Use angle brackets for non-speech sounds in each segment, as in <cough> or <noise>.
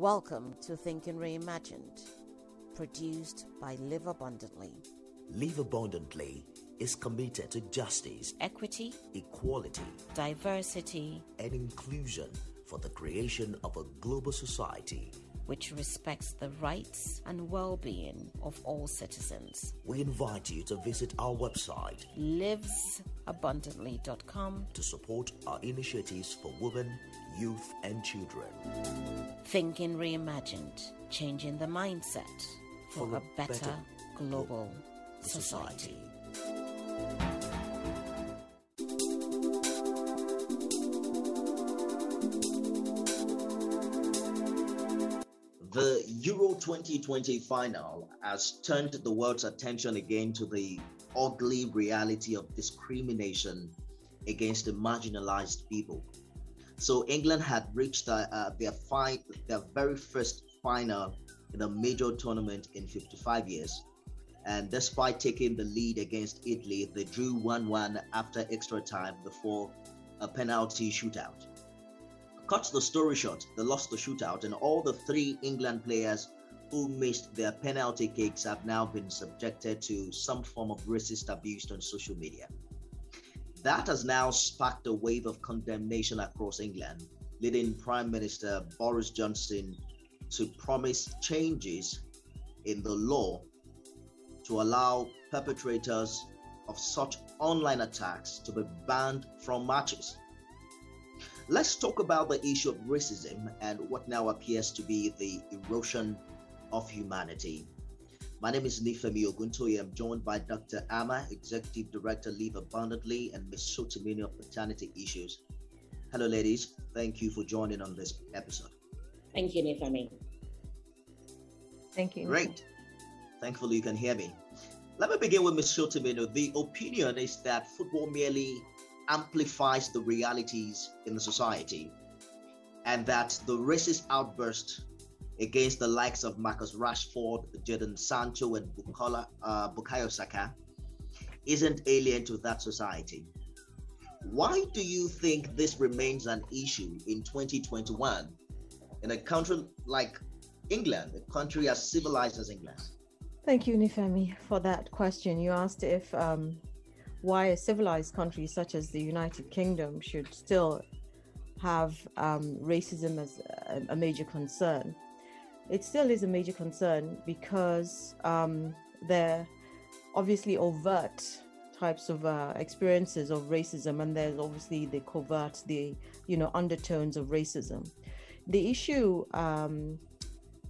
Welcome to Thinking Reimagined, produced by Live Abundantly. Live Abundantly is committed to justice, equity, equality, diversity, and inclusion for the creation of a global society which respects the rights and well being of all citizens. We invite you to visit our website, livesabundantly.com, to support our initiatives for women, youth, and children. Thinking Reimagined, changing the mindset for, for a, better, better global society. society. The Euro 2020 final has turned the world's attention again to the ugly reality of discrimination against the marginalized people. So England had reached uh, uh, their, fi- their very first final in a major tournament in 55 years. And despite taking the lead against Italy, they drew 1 1 after extra time before a penalty shootout. Cut the story short, they lost the shootout, and all the three England players who missed their penalty kicks have now been subjected to some form of racist abuse on social media. That has now sparked a wave of condemnation across England, leading Prime Minister Boris Johnson to promise changes in the law to allow perpetrators of such online attacks to be banned from matches. Let's talk about the issue of racism and what now appears to be the erosion of humanity. My name is Nifemi Oguntoye. I'm joined by Dr. Ama, Executive Director, Live Abundantly, and Ms. Sotimini of Paternity Issues. Hello, ladies. Thank you for joining on this episode. Thank you, Nifemi. Thank you. Great. Thankfully, you can hear me. Let me begin with Ms. Sotimino. The opinion is that football merely amplifies the realities in the society, and that the racist outburst against the likes of Marcus Rashford, Jadon Sancho, and Bukola, uh, Bukayo Saka isn't alien to that society. Why do you think this remains an issue in 2021 in a country like England, a country as civilized as England? Thank you, Nifemi, for that question. You asked if um, why a civilized country such as the United Kingdom should still have um, racism as a, a, major concern. It still is a major concern because um, there obviously overt types of uh, experiences of racism, and there's obviously the covert, the you know undertones of racism. The issue um,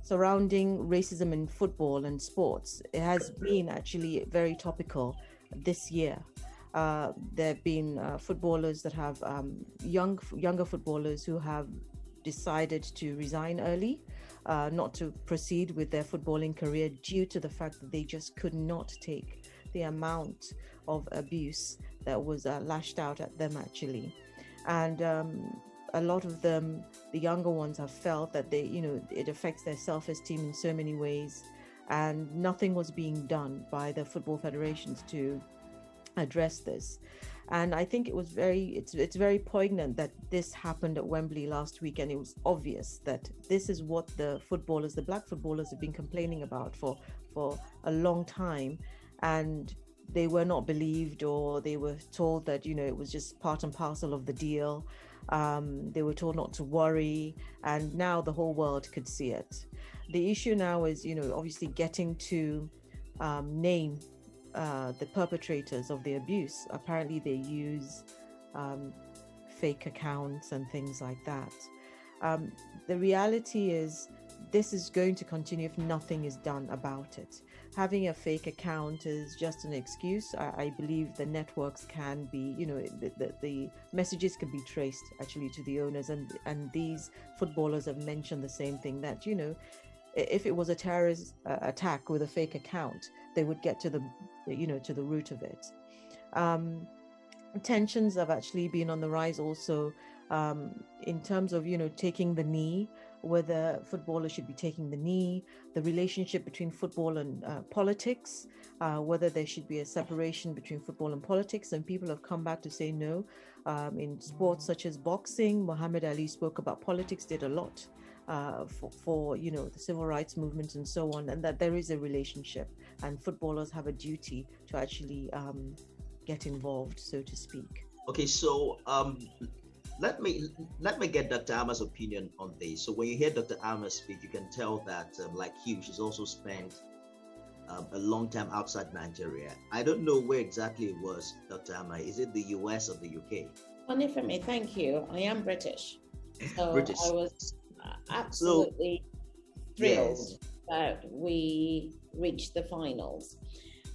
surrounding racism in football and sports it has been actually very topical this year. Uh, there have been uh, footballers that have um, young younger footballers who have decided to resign early, uh, not to proceed with their footballing career due to the fact that they just could not take the amount of abuse that was uh, lashed out at them actually, and um, a lot of them, the younger ones, have felt that they, you know, it affects their self-esteem in so many ways, and nothing was being done by the football federations to address this and i think it was very it's it's very poignant that this happened at wembley last week and it was obvious that this is what the footballers the black footballers have been complaining about for for a long time. And they were not believed or they were told that you know it was just part and parcel of the deal. Um, they were told not to worry and now the whole world could see it. The issue now is you know obviously getting to um, name uh, the perpetrators of the abuse. Apparently, they use um, fake accounts and things like that. Um, the reality is, this is going to continue if nothing is done about it. Having a fake account is just an excuse. I, I believe the networks can be, you know, the, the, the, messages can be traced actually to the owners, and and these footballers have mentioned the same thing that you know, if it was a terrorist uh, attack with a fake account, they would get to the you know to the root of it um, tensions have actually been on the rise also um, in terms of you know taking the knee whether footballers should be taking the knee, the relationship between football and uh, politics, uh, whether there should be a separation between football and politics. And people have come back to say no. Um, in sports such as boxing, Muhammad Ali spoke about politics, did a lot. Uh, for, for you know the civil rights movement and so on, and that there is a relationship, and footballers have a duty to actually um, get involved, so to speak. Okay, so um, let me let me get Dr. Ama's opinion on this. So when you hear Dr. Ama speak, you can tell that, um, like Hugh, she's also spent um, a long time outside Nigeria. I don't know where exactly it was, Dr. Ama. Is it the US or the UK? Funny for me, thank you. I am British. <laughs> So British. I was absolutely so, thrilled yes. that we reached the finals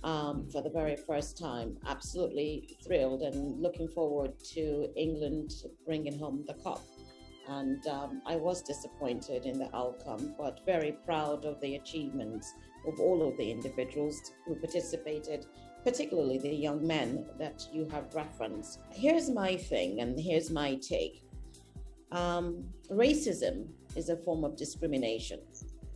um, for the very first time. Absolutely thrilled and looking forward to England bringing home the cup. And um, I was disappointed in the outcome, but very proud of the achievements of all of the individuals who participated, particularly the young men that you have referenced. Here's my thing, and here's my take um, racism is a form of discrimination.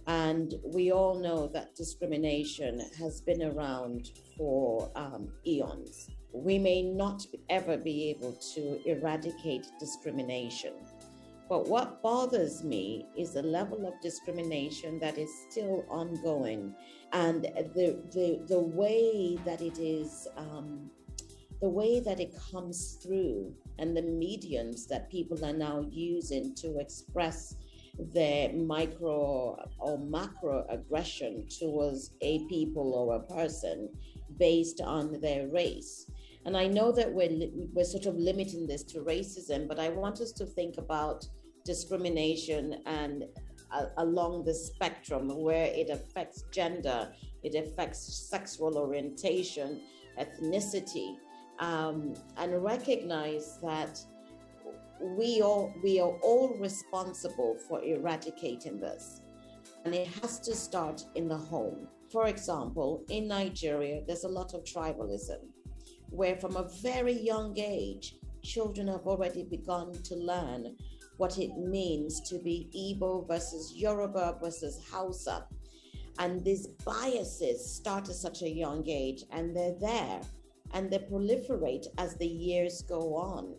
And we all know that discrimination has been around for um, eons. We may not ever be able to eradicate discrimination. But what bothers me is the level of discrimination that is still ongoing and the, the, the way that it is, um, the way that it comes through and the mediums that people are now using to express their micro or macro aggression towards a people or a person based on their race. And I know that we're, we're sort of limiting this to racism, but I want us to think about discrimination and uh, along the spectrum where it affects gender, it affects sexual orientation, ethnicity, um, and recognize that we all we are all responsible for eradicating this. And it has to start in the home. For example in nigeria there's a lot of tribalism where from a very young age children have already begun to learn what it means to be Igbo versus Yoruba versus Hausa. And these biases start at such a young age and they're there and they proliferate as the years go on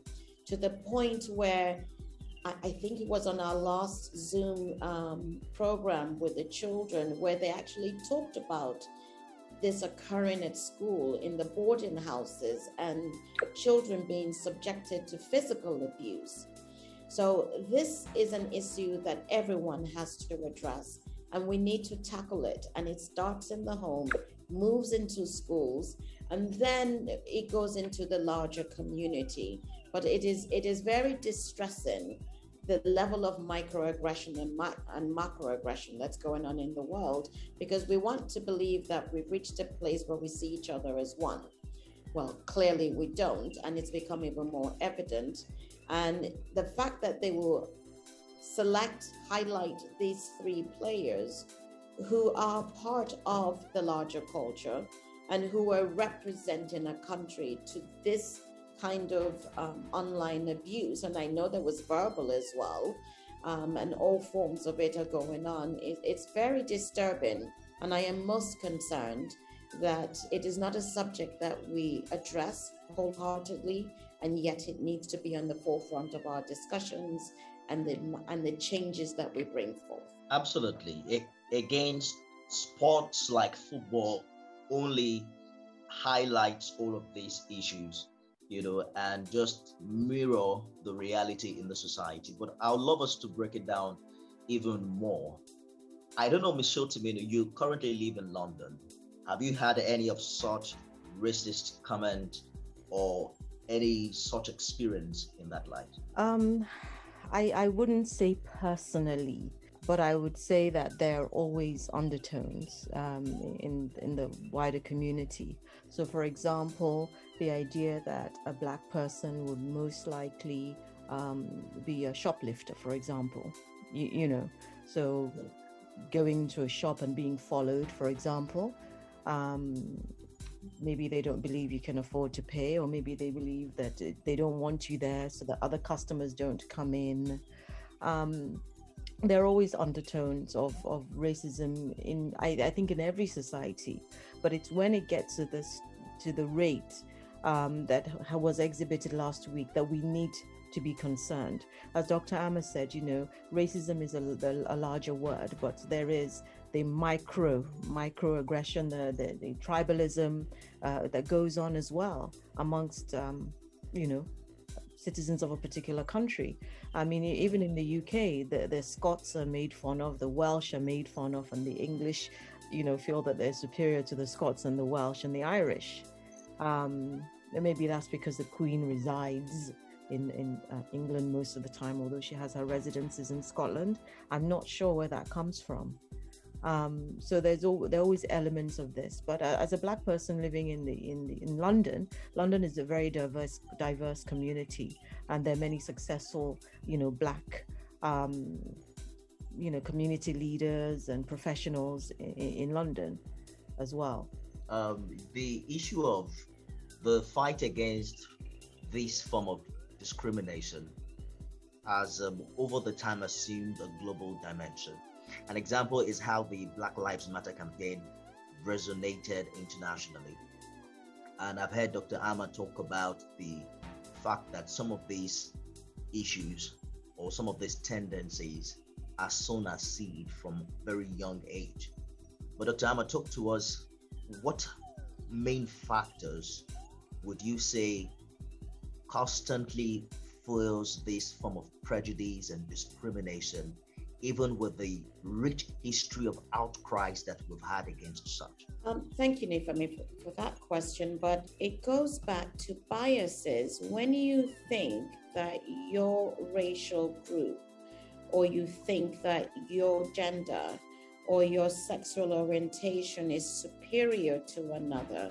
to the point where I, think it was on our last Zoom um, program with the children where they actually talked about this occurring at school in the boarding houses and children being subjected to physical abuse. So, this is an issue that everyone has to address, and we need to tackle it. And it starts in the home, moves into schools, and then it goes into the larger community but it is it is very distressing the level of microaggression and, ma- and macroaggression that's going on in the world because we want to believe that we've reached a place where we see each other as one. Well, clearly we don't, and it's become even more evident. And the fact that they will select, highlight these three players who are part of the larger culture and who are representing a country to this kind of um, online abuse, and I know there was verbal as well, um, and all forms of it are going on. It, it's very disturbing, and I am most concerned that it is not a subject that we address wholeheartedly, and yet it needs to be on the forefront of our discussions and the and the changes that we bring forth. Absolutely, it, against sports like football only highlights all of these issues you know, and just mirror the reality in the society. But I would love us to break it down even more. I don't know, Ms. Shotimino, you currently live in London. Have you had any of such racist comment or any such experience in that light? Um, I, I wouldn't say personally, but I would say that there are always undertones um, in in the wider community. So, for example, the idea that a black person would most likely um, be a shoplifter, for example. You, you, know, so going to a shop and being followed, for example. Um, maybe they don't believe you can afford to pay, or maybe they believe that they don't want you there so that other customers don't come in. Um, there are always undertones of, of racism in I, I think in every society but it's when it gets to this to the rate um, that was exhibited last week that we need to be concerned. As dr Amma said you know racism is a, a, a larger word but there is the micro microaggression the, the, the tribalism uh, that goes on as well amongst um, you know citizens of a particular country. I mean, even in the UK, the, the Scots are made fun of, the Welsh are made fun of, and the English, you know, feel that they're superior to the Scots and the Welsh and the Irish. Um, maybe that's because the Queen resides in, in uh, England most of the time, although she has her residences in Scotland. I'm not sure where that comes from. Um, so there's all there are always elements of this. But uh, as a black person living in the in the, in London, London is a very diverse diverse community, and there are many successful you know black um, you know community leaders and professionals in, in London as well. Um, the issue of the fight against this form of discrimination has um, over the time assumed a global dimension an example is how the Black Lives Matter campaign resonated internationally. And I've heard Dr. Amma talk about the fact that some of these issues or some of these tendencies are sown as seed from very young age. But Dr. Amma, talk to us what main factors would you say constantly fuels this form of prejudice and discrimination even with the rich history of outcries that we've had against such? Um, thank you, Nifemi, for, for that question. But it goes back to biases. When you think that your racial group, or you think that your gender or your sexual orientation is superior to another,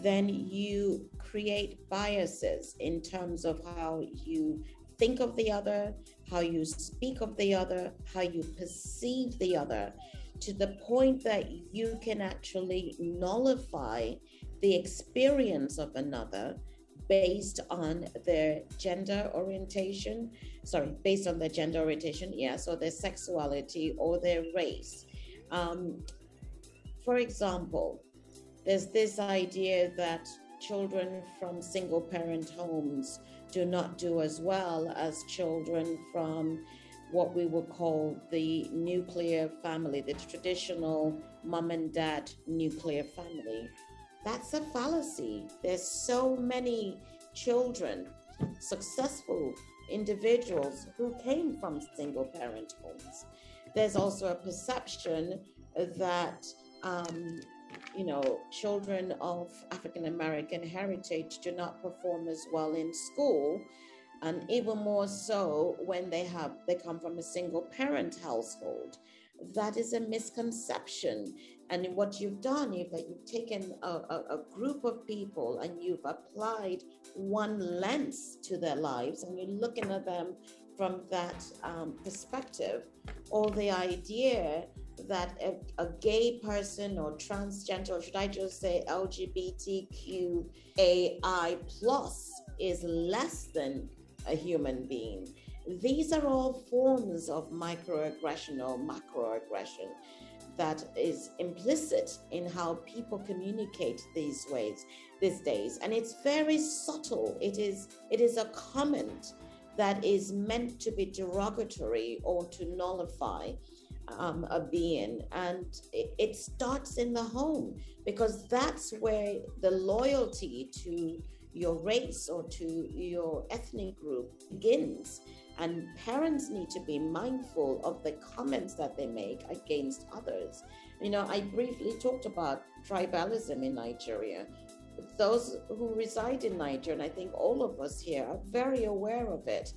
then you create biases in terms of how you think of the other, how you speak of the other, how you perceive the other, to the point that you can actually nullify the experience of another based on their gender orientation sorry based on their gender orientation yes or their sexuality or their race. Um, for example there's this idea that children from single parent homes do not do as well as children from what we would call the nuclear family, the traditional mom and dad nuclear family. That's a fallacy. There's so many children, successful individuals who came from single parent homes. There's also a perception that um, you know, children of African American heritage do not perform as well in school, and even more so when they have they come from a single parent household. That is a misconception. And what you've done is that you've taken a, a, a group of people and you've applied one lens to their lives, and you're looking at them from that um, perspective, or the idea that a, a, gay person or transgender, or should I just say LGBTQAI plus, is less than a human being. These are all forms of microaggression or macroaggression that is implicit in how people communicate these ways these days and it's very subtle it is it is a comment that is meant to be derogatory or to nullify um, a being. And it, it starts in the home because that's where the loyalty to your race or to your ethnic group begins. And parents need to be mindful of the comments that they make against others. You know, I briefly talked about tribalism in Nigeria. Those who reside in Nigeria, and I think all of us here are very aware of it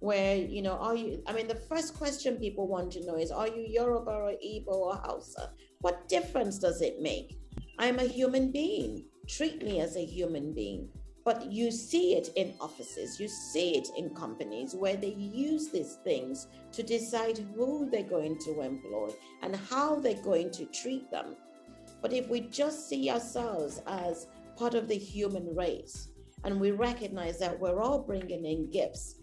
where you know are you i mean the first question people want to know is are you yoruba or igbo or hausa? What difference does it make? I'm a human being. Treat me as a human being. But you see it in offices. You see it in companies where they use these things to decide who they're going to employ and how they're going to treat them. But if we just see ourselves as part of the human race and we recognize that we're all bringing in gifts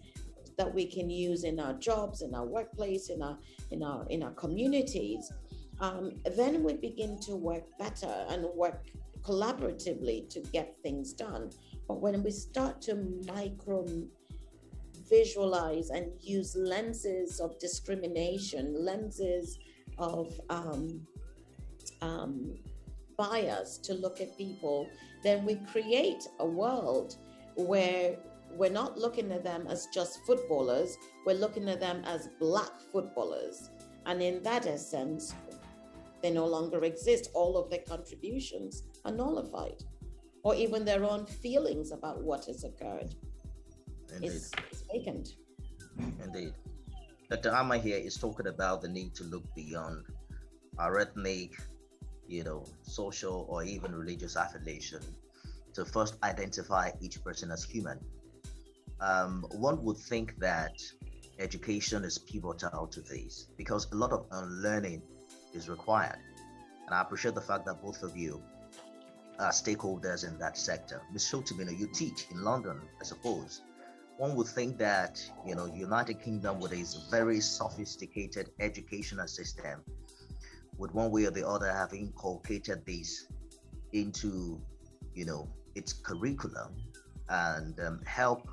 that we can use in our jobs, in our workplace, in our in our in our communities, um, then we begin to work better and work collaboratively to get things done. But when we start to micro visualize and use lenses of discrimination, lenses of um, um, bias to look at people, then we create a world where we're not looking at them as just footballers, we're looking at them as black footballers. And in that essence, they no longer exist. All of their contributions are nullified, or even their own feelings about what has occurred is, is vacant. Indeed. Dr. Amma here is talking about the need to look beyond our ethnic, you know, social or even religious affiliation to first identify each person as human. Um, one would think that education is pivotal to this because a lot of unlearning is required. And I appreciate the fact that both of you are stakeholders in that sector. Ms. Shotimino, you teach in London, I suppose. One would think that, you know, United Kingdom with its very sophisticated educational system would one way or the other have inculcated this into, you know, its curriculum and um, help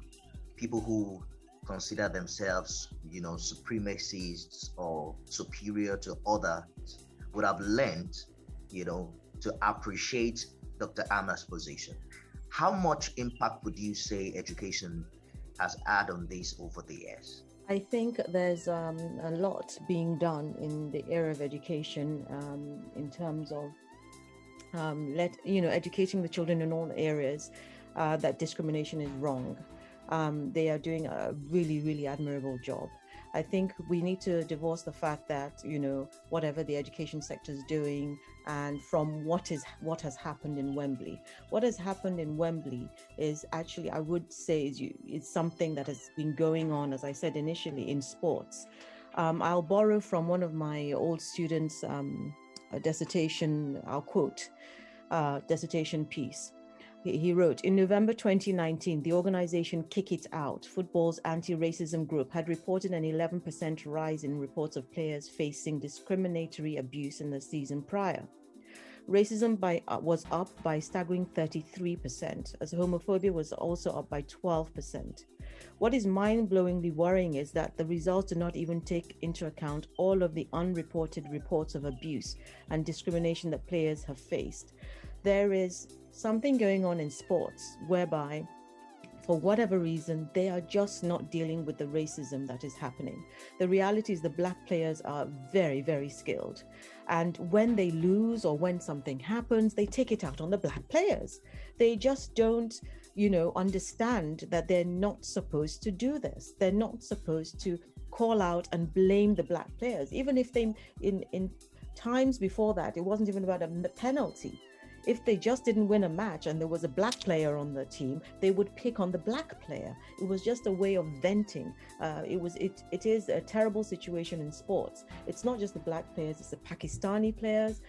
people who consider themselves, you know, supremacists or superior to others would have learned, you know, to appreciate Dr. Amma's position. How much impact would you say education has had on this over the years? I think there's um, a lot being done in the area of education um, in terms of um, let you know educating the children in all areas uh, that discrimination is wrong. Um, they are doing a really, really admirable job. I think we need to divorce the fact that you know whatever the education sector is doing and from what is what has happened in Wembley. What has happened in Wembley is actually I would say is you, it's something that has been going on as I said initially in sports. Um, I'll borrow from one of my old students' um, dissertation. I'll quote uh, dissertation piece. He wrote In November 2019, the organization Kick It Out, football's anti racism group, had reported an 11% rise in reports of players facing discriminatory abuse in the season prior. Racism by, uh, was up by staggering 33%, as homophobia was also up by 12%. What is mind blowingly worrying is that the results do not even take into account all of the unreported reports of abuse and discrimination that players have faced. There is something going on in sports whereby for whatever reason, they are just not dealing with the racism that is happening. The reality is the black players are very, very skilled. And when they lose or when something happens, they take it out on the black players. They just don't, you know, understand that they're not supposed to do this. They're not supposed to call out and blame the black players. Even if they, in, in times before that, it wasn't even about a penalty if they just didn't win a match and there was a black player on the team, they would pick on the black player. It was just a way of venting. Uh, it was it it is a terrible situation in sports. It's not just the black players; it's the Pakistani players,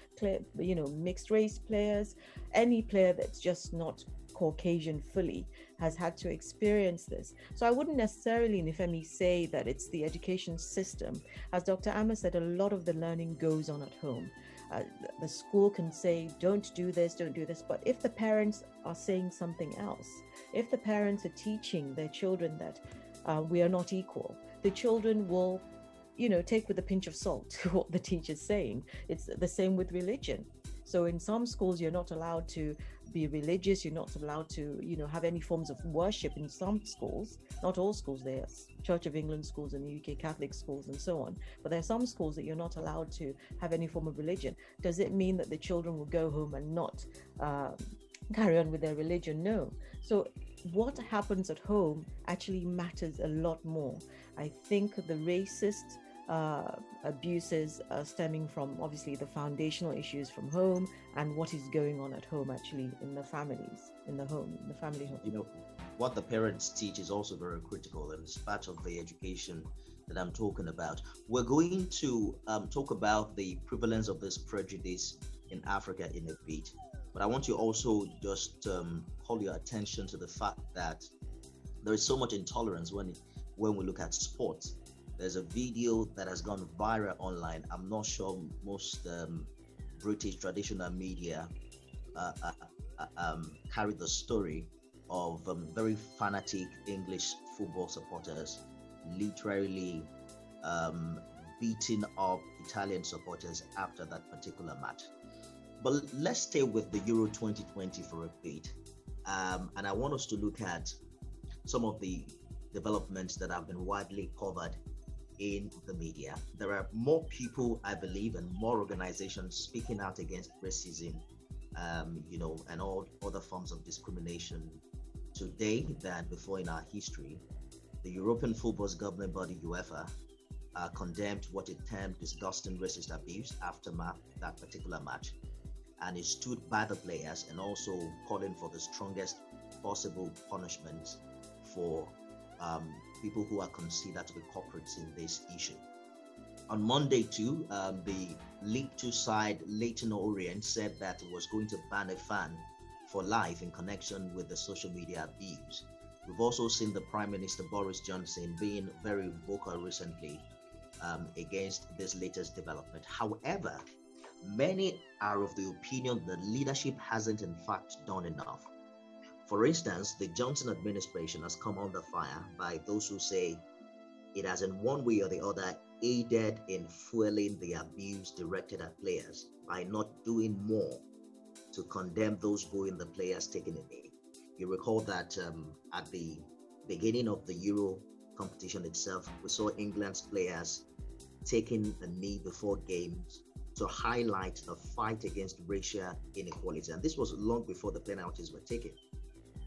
you know, mixed race players, any player that's just not Caucasian fully has had to experience this. So I wouldn't necessarily, Nifemi, say that it's the education system. As Dr. Amma said, a lot of the learning goes on at home uh, the school can say, don't do this, don't do this. But if the parents are saying something else, if the parents are teaching their children that uh, we are not equal, the children will, you know, take with a pinch of salt <laughs> what the teacher's saying. It's the same with religion. So in some schools, you're not allowed to be religious. You're not allowed to, you know, have any forms of worship in some schools. Not all schools. There's Church of England schools and UK, Catholic schools, and so on. But there are some schools that you're not allowed to have any form of religion. Does it mean that the children will go home and not um, carry on with their religion? No. So what happens at home actually matters a lot more. I think the racist uh, abuses uh, stemming from obviously the foundational issues from home and what is going on at home actually in the families in the home in the family home you know what the parents teach is also very critical and it's part of the education that i'm talking about we're going to um, talk about the prevalence of this prejudice in africa in a bit but i want to also just um, call your attention to the fact that there is so much intolerance when when we look at sports. There's a video that has gone viral online. I'm not sure most um, British traditional media uh, uh, uh um, carry the story of um, very fanatic English football supporters literally um, beating up Italian supporters after that particular match. But let's stay with the Euro 2020 for a bit. Um, and I want us to look at some of the developments that have been widely covered in the media. There are more people, I believe, and more organizations speaking out against racism, um, you know, and all other forms of discrimination today than before in our history. The European football's governing body, UEFA, uh, condemned what it termed disgusting racist abuse after that particular match. And it stood by the players and also calling for the strongest possible punishment for um, people who are considered to be culprits in this issue. On Monday, too, um, the League Two side Leyton Orient said that it was going to ban a fan for life in connection with the social media abuse. We've also seen the Prime Minister Boris Johnson being very vocal recently um, against this latest development. However, many are of the opinion that leadership hasn't, in fact, done enough. For instance, the Johnson administration has come under fire by those who say it has, in one way or the other, aided in fueling the abuse directed at players by not doing more to condemn those booing the players taking a knee. You recall that um, at the beginning of the Euro competition itself, we saw England's players taking a knee before games to highlight the fight against racial inequality. And this was long before the penalties were taken.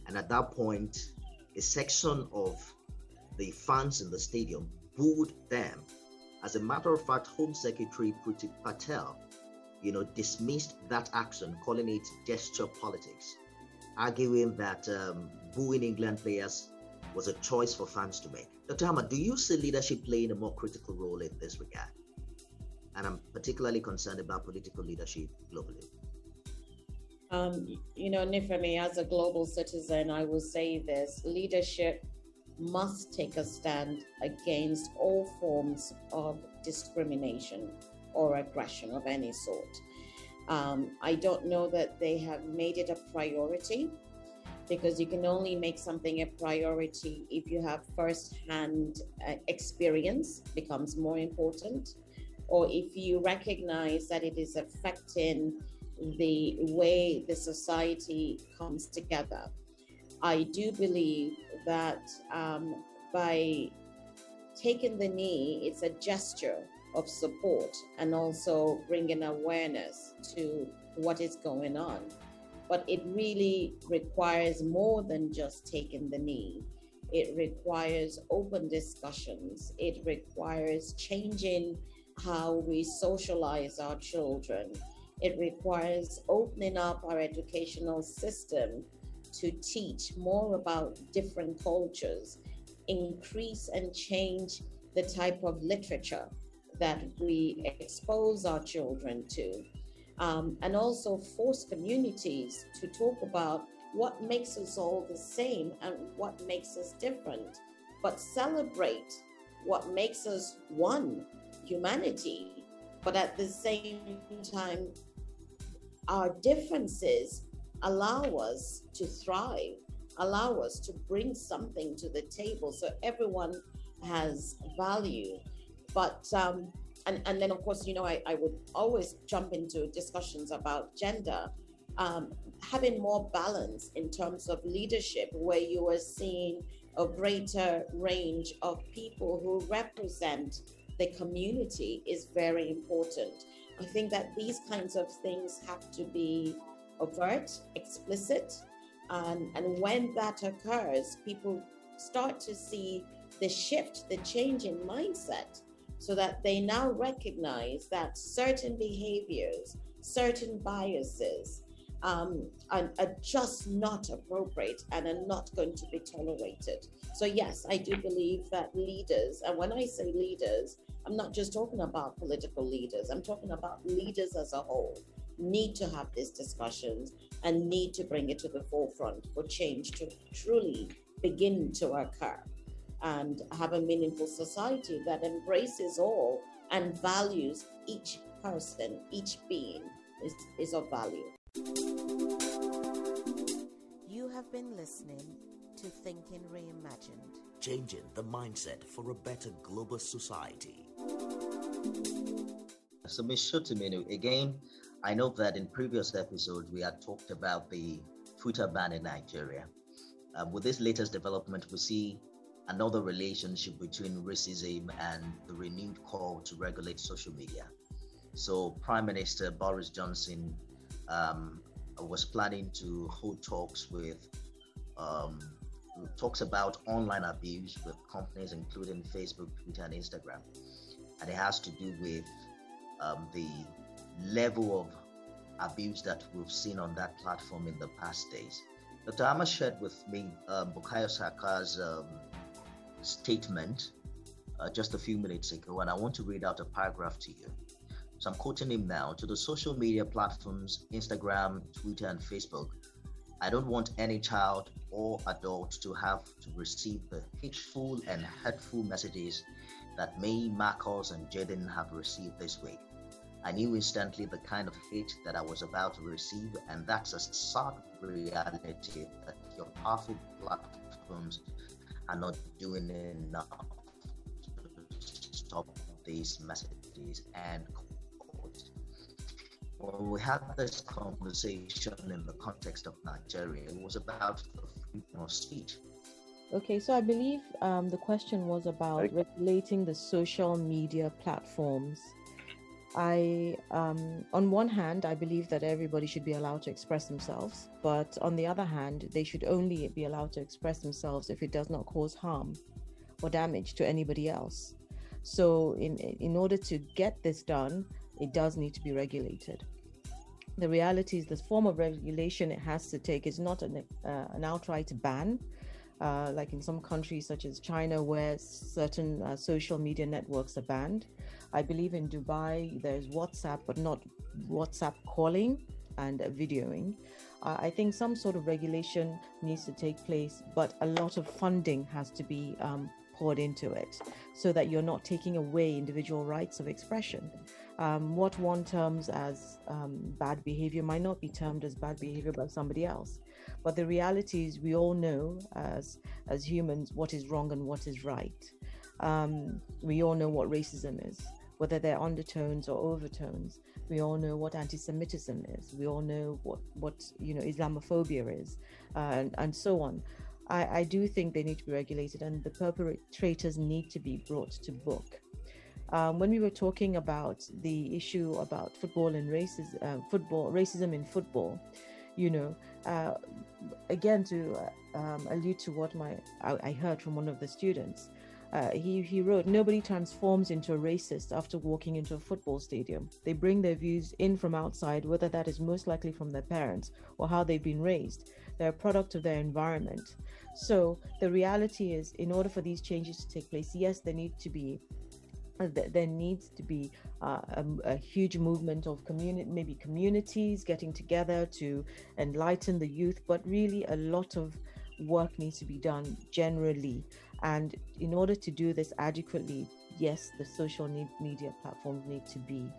And at that point, a section of the fans in the stadium booed them. As a matter of fact, Home Secretary Priti Patel, you know, dismissed that action, calling it gesture politics, arguing that um, booing England players was a choice for fans to make. Dr. Amma, do you see leadership playing a more critical role in this regard? And I'm particularly concerned about political leadership globally. Um, you know, Nifemi, as a global citizen, I will say this leadership must take a stand against all forms of discrimination or aggression of any sort. Um, I don't know that they have made it a priority because you can only make something a priority if you have first-hand uh, experience becomes more important or if you recognize that it is affecting the way the society comes together i do believe that um, by taking the knee it's a gesture of support and also bringing awareness to what is going on but it really requires more than just taking the knee. It requires open discussions. It requires changing how we socialize our children. It requires opening up our educational system to teach more about different cultures, increase and change the type of literature that we expose our children to um, and also force communities to talk about what makes us all the same and what makes us different, but celebrate what makes us one humanity. But at the same time, our differences allow us to thrive, allow us to bring something to the table. So everyone has value. But um, and, and then of course you know I, I would always jump into discussions about gender. Um, having more balance in terms of leadership where you are seeing a greater range of people who represent the community is very important i think that these kinds of things have to be overt explicit and, and when that occurs people start to see the shift the change in mindset so that they now recognize that certain behaviors, certain biases um, are, are, just not appropriate and are not going to be tolerated. So, yes, I do believe that leaders, and when I say leaders, I'm not just talking about political leaders, I'm talking about leaders as a whole, need to have these discussions and need to bring it to the forefront for change to truly begin to occur. and have a meaningful society that embraces all and values each person, each being is, is of value. You have been listening to Thinking Reimagined, changing the mindset for a better global society. So, Ms. Shotiminu, again, I know that in previous episodes we had talked about the Twitter ban in Nigeria. Um, with this latest development, we see another relationship between racism and the renewed call to regulate social media. So, Prime Minister Boris Johnson um, was planning to hold talks with um, talks about online abuse with companies including Facebook, Twitter, and Instagram, and it has to do with um, the level of abuse that we've seen on that platform in the past days. Dr. Amma shared with me um, Bukayo Saka's um, statement uh, just a few minutes ago, and I want to read out a paragraph to you. So I'm quoting him now to the social media platforms Instagram, Twitter, and Facebook. I don't want any child or adult to have to receive the hateful and hurtful messages that me, Marcus, and Jadon have received this week. I knew instantly the kind of hate that I was about to receive, and that's a sad reality that your powerful platforms are not doing enough to stop these messages and when we had this conversation in the context of Nigeria, it was about freedom of speech. Okay, so I believe um, the question was about right. regulating the social media platforms. I, um, on one hand, I believe that everybody should be allowed to express themselves, but on the other hand, they should only be allowed to express themselves if it does not cause harm or damage to anybody else. So, in in order to get this done, it does need to be regulated. The reality is, this form of regulation it has to take is not an, uh, an outright ban, uh, like in some countries such as China, where certain uh, social media networks are banned. I believe in Dubai, there's WhatsApp, but not WhatsApp calling and videoing. Uh, I think some sort of regulation needs to take place, but a lot of funding has to be um, poured into it so that you're not taking away individual rights of expression um, what one terms as um, bad behavior might not be termed as bad behavior by somebody else. But the reality is, we all know as as humans what is wrong and what is right. Um, we all know what racism is, whether they're undertones or overtones. We all know what anti-Semitism is. We all know what what you know Islamophobia is, uh, and and so on. I, I do think they need to be regulated, and the perpetrators need to be brought to book um, when we were talking about the issue about football and racism, uh, football racism in football, you know, uh, again to uh, um, allude to what my I, I, heard from one of the students, uh, he he wrote, nobody transforms into a racist after walking into a football stadium. They bring their views in from outside, whether that is most likely from their parents or how they've been raised. They're a product of their environment. So the reality is, in order for these changes to take place, yes, there need to be there needs to be uh, a, a, huge movement of community, maybe communities getting together to enlighten the youth, but really a lot of work needs to be done generally. And in order to do this adequately, yes, the social media platforms need to be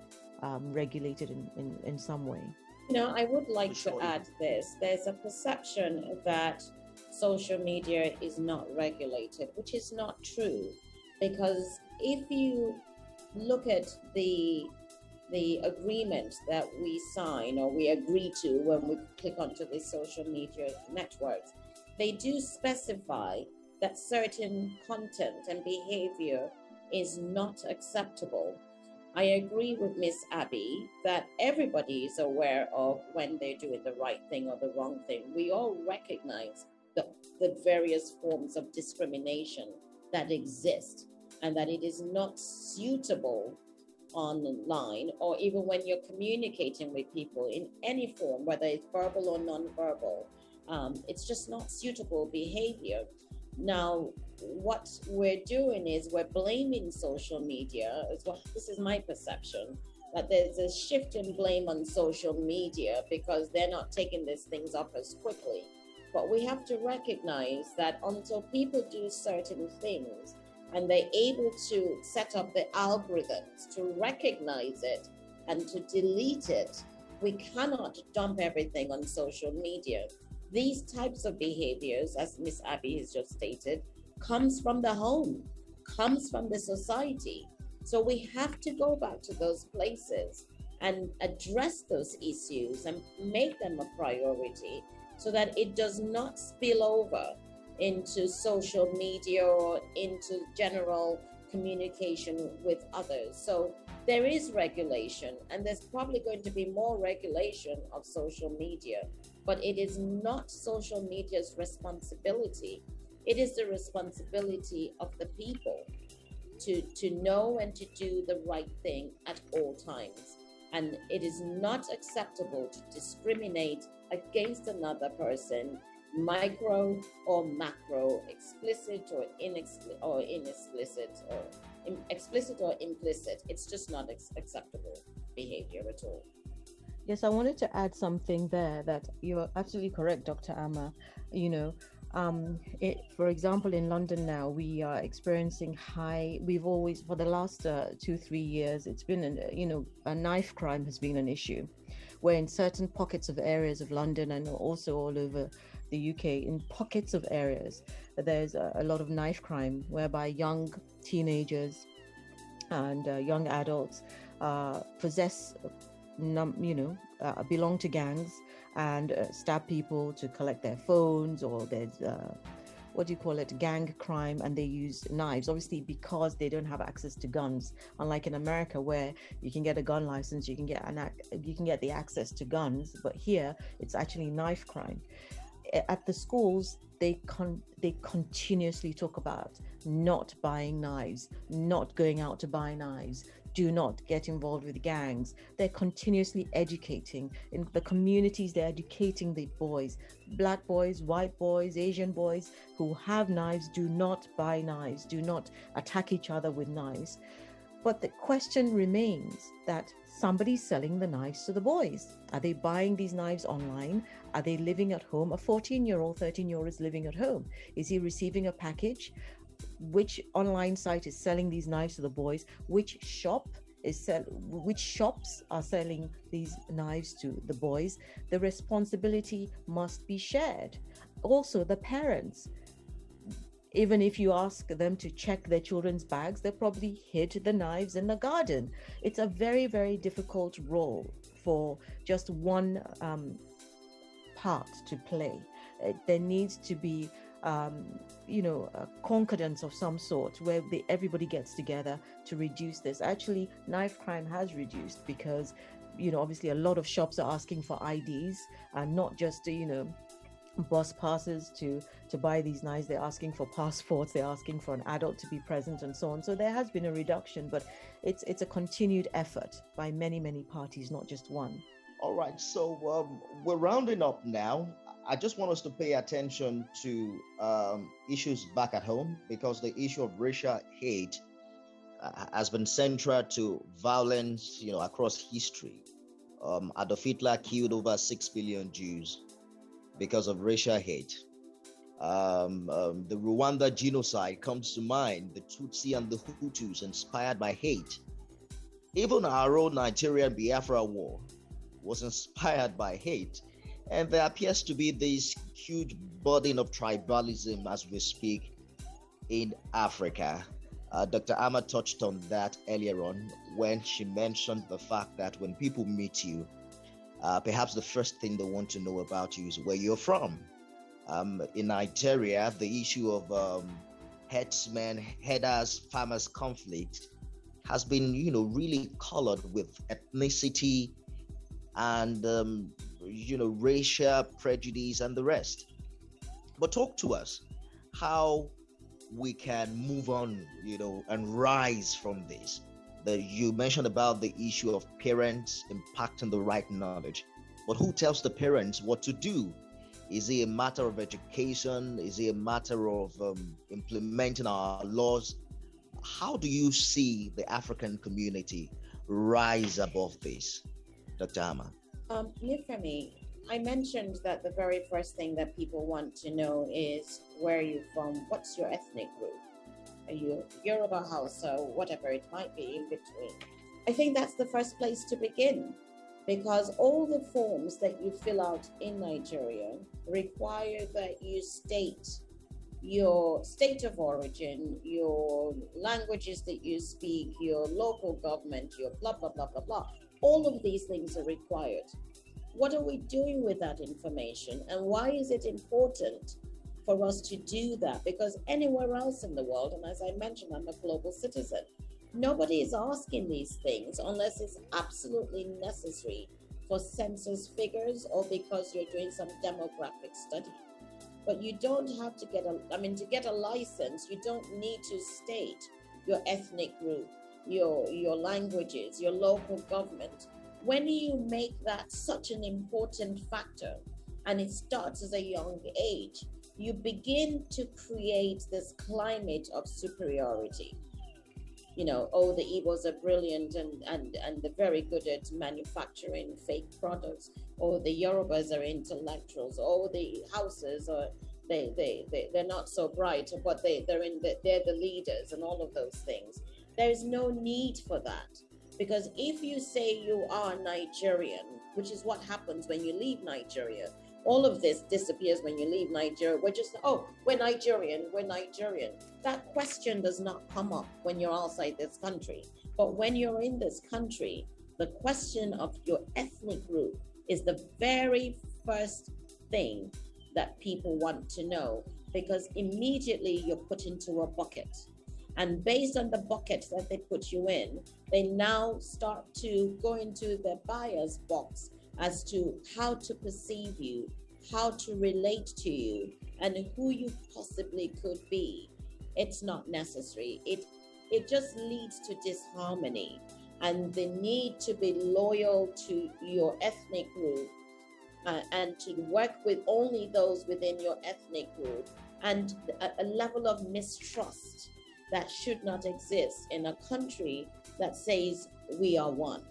um, regulated in, in, in some way. You know, I would like to add this. There's a perception that social media is not regulated, which is not true because if you look at the the agreement that we sign or we agree to when we click onto the social media networks, they do specify that certain content and behavior is not acceptable. I agree with Miss Abby that everybody is aware of when they're doing the right thing or the wrong thing. We all recognize the, the various forms of discrimination that exist and that it is not suitable online or even when you're communicating with people in any form, whether it's verbal or non-verbal. Um, it's just not suitable behavior. Now, what we're doing is we're blaming social media. As well, this is my perception that there's a shift in blame on social media because they're not taking these things up as quickly But we have to recognize that until people do certain things and they're able to set up the algorithms to recognize it and to delete it, we cannot dump everything on social media. These types of behaviors, as Miss Abby has just stated, comes from the home, comes from the society. So we have to go back to those places and address those issues and make them a priority so that it does not spill over into social media or into general communication with others. So there is regulation, and there's probably going to be more regulation of social media, but it is not social media's responsibility. It is the responsibility of the people to, to know and to do the right thing at all times. And it is not acceptable to discriminate against another person, micro or macro, explicit or inexplicit or inexplicit or explicit or implicit. It's just not ex- acceptable behavior at all. Yes, I wanted to add something there that you're absolutely correct, Dr. Amma. You know, um, it, for example, in London now, we are experiencing high. We've always, for the last uh, two, three years, it's been, an, you know, a knife crime has been an issue, where in certain pockets of areas of London and also all over the UK, in pockets of areas, there's a, a lot of knife crime, whereby young teenagers and uh, young adults uh, possess, num- you know, uh, belong to gangs and uh, stab people to collect their phones or there's uh, what do you call it gang crime and they use knives obviously because they don't have access to guns. Unlike in america where you can get a gun license you can get an you can get the access to guns but here it's actually knife crime. At the schools they con they continuously talk about not buying knives not going out to buy knives do not get involved with gangs. They're continuously educating in the communities, they're educating the boys, black boys, white boys, Asian boys who have knives. Do not buy knives, do not attack each other with knives. But the question remains that somebody's selling the knives to the boys. Are they buying these knives online? Are they living at home? A 14 year old, 13 year old is living at home. Is he receiving a package? Which online site is selling these knives to the boys, which shop is sell which shops are selling these knives to the boys the responsibility must be shared. Also the parents even if you ask them to check their children's bags they probably hid the knives in the garden. It's a very very difficult role for just one um, part to play. There needs to be um, you know, a concordance of some sort where they, everybody gets together to reduce this. Actually, knife crime has reduced because, you know, obviously a lot of shops are asking for IDs and not just, you know, bus passes to to buy these knives. They're asking for passports. They're asking for an adult to be present and so on. So there has been a reduction but it's it's a continued effort by many many parties not just one. All right. So um, we're rounding up now I just want us to pay attention to um, issues back at home because the issue of racial hate uh, has been central to violence, you know, across history. Um, Adolf Hitler killed over six billion Jews because of racial hate. Um, um, the Rwanda genocide comes to mind, the Tutsi and the Hutus inspired by hate. Even our own Nigerian Biafra war was inspired by hate. And there appears to be this huge burden of tribalism as we speak in Africa. Uh, Dr. Amma touched on that earlier on when she mentioned the fact that when people meet you, uh, perhaps the first thing they want to know about you is where you're from. Um, in Nigeria, the issue of um, herdsmen, herders, farmers conflict has been, you know, really colored with ethnicity and um, you know, racial prejudice and the rest. But talk to us how we can move on, you know, and rise from this. That you mentioned about the issue of parents impacting the right knowledge, but who tells the parents what to do? Is it a matter of education? Is it a matter of um, implementing our laws? How do you see the African community rise above this, Dr. Amma? Um, Nifemi, I mentioned that the very first thing that people want to know is where are you from? What's your ethnic group? Are you Yoruba Hausa, whatever it might be in between? I think that's the first place to begin because all the forms that you fill out in Nigeria require that you state your state of origin, your languages that you speak, your local government, your blah, blah, blah, blah, blah. All of these things are required. What are we doing with that information? And why is it important for us to do that? Because anywhere else in the world, and as I mentioned, I'm a global citizen, nobody is asking these things unless it's absolutely necessary for census figures or because you're doing some demographic study but you don't have to get a i mean to get a license you don't need to state your ethnic group your your languages your local government when you make that such an important factor and it starts as a young age you begin to create this climate of superiority. You know, oh, the Igbos are brilliant and, and, and they're very good at manufacturing fake products, or the Yorubas are intellectuals, or the Hausas are they, they, they, they're not so bright, but they, they're, in the, they're the leaders and all of those things. There's no need for that. Because if you say you are Nigerian, which is what happens when you leave Nigeria, all of this disappears when you leave Nigeria. We're just, oh, we're Nigerian, we're Nigerian. That question does not come up when you're outside this country. But when you're in this country, the question of your ethnic group is the very first thing that people want to know because immediately you're put into a bucket. And based on the bucket that they put you in, they now start to go into the buyer's box as to how to perceive you, how to relate to you, and who you possibly could be. It's not necessary. It it just leads to disharmony and the need to be loyal to your ethnic group uh, and to work with only those within your ethnic group and a, a level of mistrust that should not exist in a country that says we are one.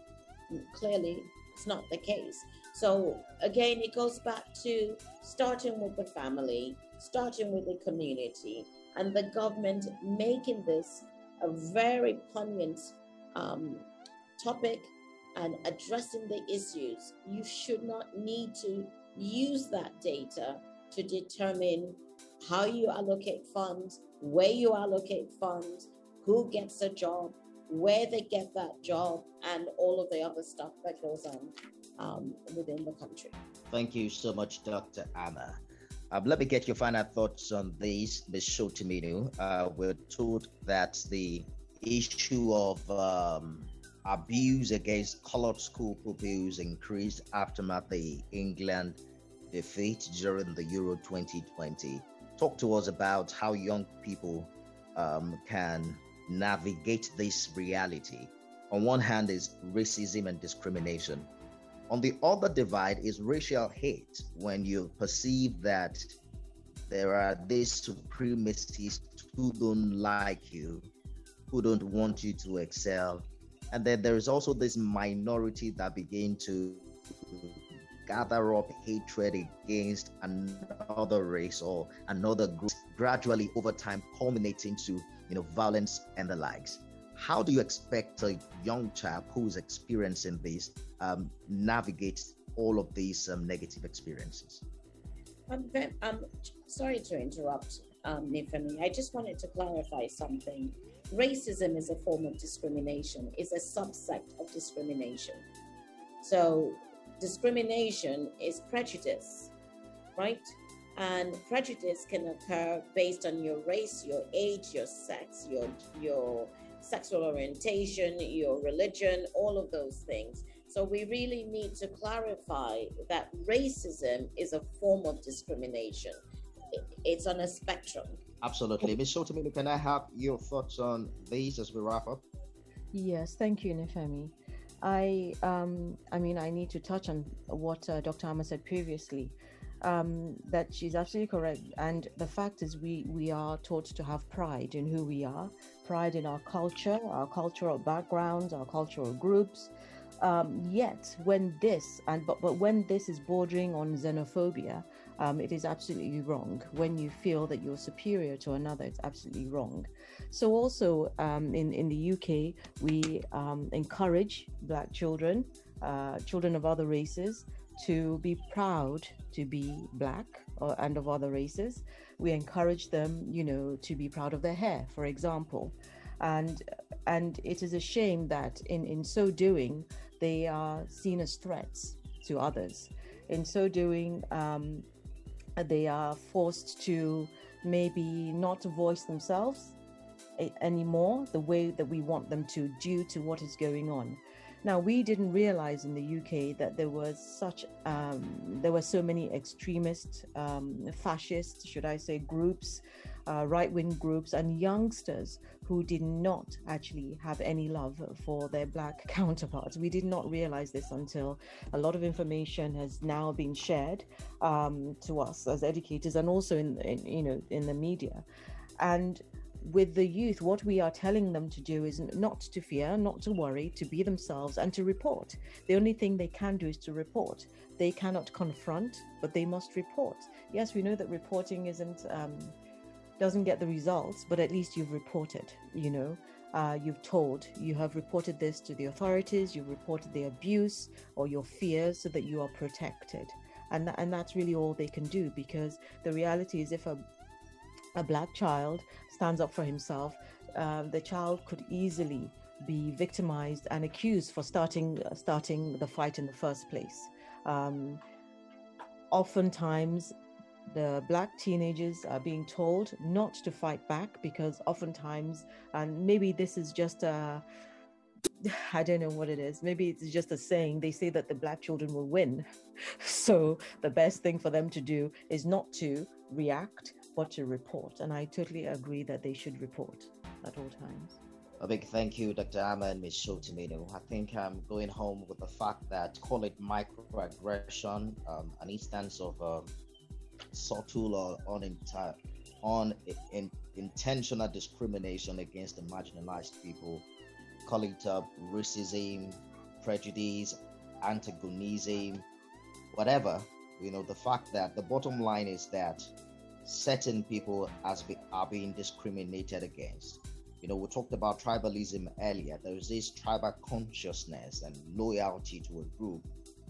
Clearly, it's not the case. So again, it goes back to starting with the family, starting with the community, and the government making this a very poignant um, topic and addressing the issues. You should not need to use that data to determine how you allocate funds, where you allocate funds, who gets a job, where they get that job, and all of the other stuff that goes on um, within the country. Thank you so much, Dr. Amma. Um, let me get your final thoughts on this, Ms. Shotiminu. Uh, we're told that the issue of um, abuse against colored school pupils increased after the England defeat during the Euro 2020. Talk to us about how young people um, can navigate this reality. On one hand, is racism and discrimination. On the other divide is racial hate when you perceive that there are these supremacists who don't like you, who don't want you to excel. And then there is also this minority that begin to gather up hatred against another race or another group, gradually over time culminating to you know violence and the likes. How do you expect a young child who's experiencing this um, navigate all of these um, negative experiences? I'm, very, I'm sorry to interrupt, um, Nifemi. I just wanted to clarify something. Racism is a form of discrimination, is a subset of discrimination. So, discrimination is prejudice, right? And prejudice can occur based on your race, your age, your sex, your your sexual orientation, your religion, all of those things. So we really need to clarify that racism is a form of discrimination. It's on a spectrum. Absolutely. Ms. Shotomino, can I have your thoughts on these as we wrap up? Yes, thank you, Nifemi. I um, I mean, I need to touch on what uh, Dr. Amma said previously. Um, that she's absolutely correct, and the fact is, we we are taught to have pride in who we are, pride in our culture, our cultural backgrounds, our cultural groups, um, yet when this and but but when this is bordering on xenophobia um, it is absolutely wrong. When you feel that you're superior to another it's absolutely wrong. So also um, in in the uk we um, encourage black children uh, children of other races to be proud to be black or, and of other races. We encourage them you know to be proud of their hair for example. And and it is a shame that in in so doing they are seen as threats to others. In so doing, um, they are forced to maybe not voice themselves anymore the way that we want them to due to what is going on. Now, we didn't realize in the UK that there was such, um, there were so many extremist, um, fascist, should I say, groups, uh, right wing groups, and youngsters who did not actually have any love for their black <laughs> counterparts. We did not realize this until a lot of information has now been shared um, to us as educators and also in, in you know in the media. And with the youth, what we are telling them to do is not to fear, not to worry, to be themselves, and to report. The only thing they can do is to report. They cannot confront, but they must report. Yes, we know that reporting isn't. Um, doesn't get the results, but at least you've reported, you know. Uh, you've told, you have reported this to the authorities, you've reported the abuse or your fears so that you are protected. And, th- and that's really all they can do because the reality is if a, a black child stands up for himself, uh, the child could easily be victimized and accused for starting starting the fight in the first place. Um, oftentimes, the black teenagers are being told not to fight back because oftentimes, and maybe this is just a, <sighs> I don't know what it is. Maybe it's just a saying. They say that the black children will win. <laughs> So the best thing for them to do is not to react, but to report. And I totally agree that they should report at all times. A big thank you, Dr. Amma and Ms. Shotimino. I think I'm going home with the fact that call it microaggression, um, an instance of um, subtle or unintentional on intentional discrimination against the marginalized people, call it uh, racism, prejudice, antagonism, whatever. You know, the fact that the bottom line is that certain people as be, are being discriminated against. You know, we talked about tribalism earlier. There is this tribal consciousness and loyalty to a group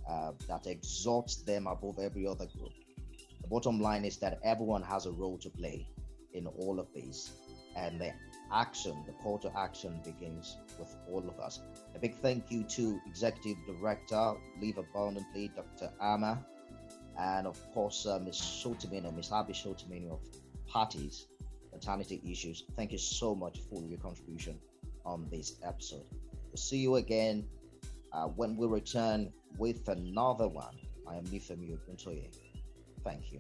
uh, that exalts them above every other group. Bottom line is that everyone has a role to play in all of these, and the action, the call to action begins with all of us. A big thank you to Executive Director, Live Abundantly, Dr. Amma, and of course, uh, Ms. Shotimino, Ms. Abby Shotimino of Parties, Maternity Issues. Thank you so much for your contribution on this episode. We'll see you again uh, when we return with another one. I am Nifemi Oguntoye. Thank you.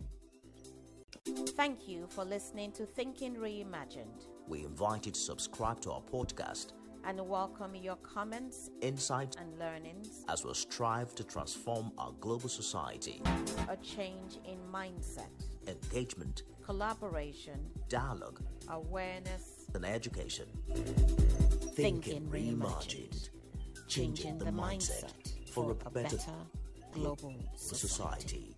Thank you for listening to Thinking Reimagined. We invite you to subscribe to our podcast and welcome your comments, insights, and learnings as we strive to transform our global society. A change in mindset, engagement, collaboration, dialogue, awareness, and education. Thinking Reimagined. Changing the mindset for a better global society. society.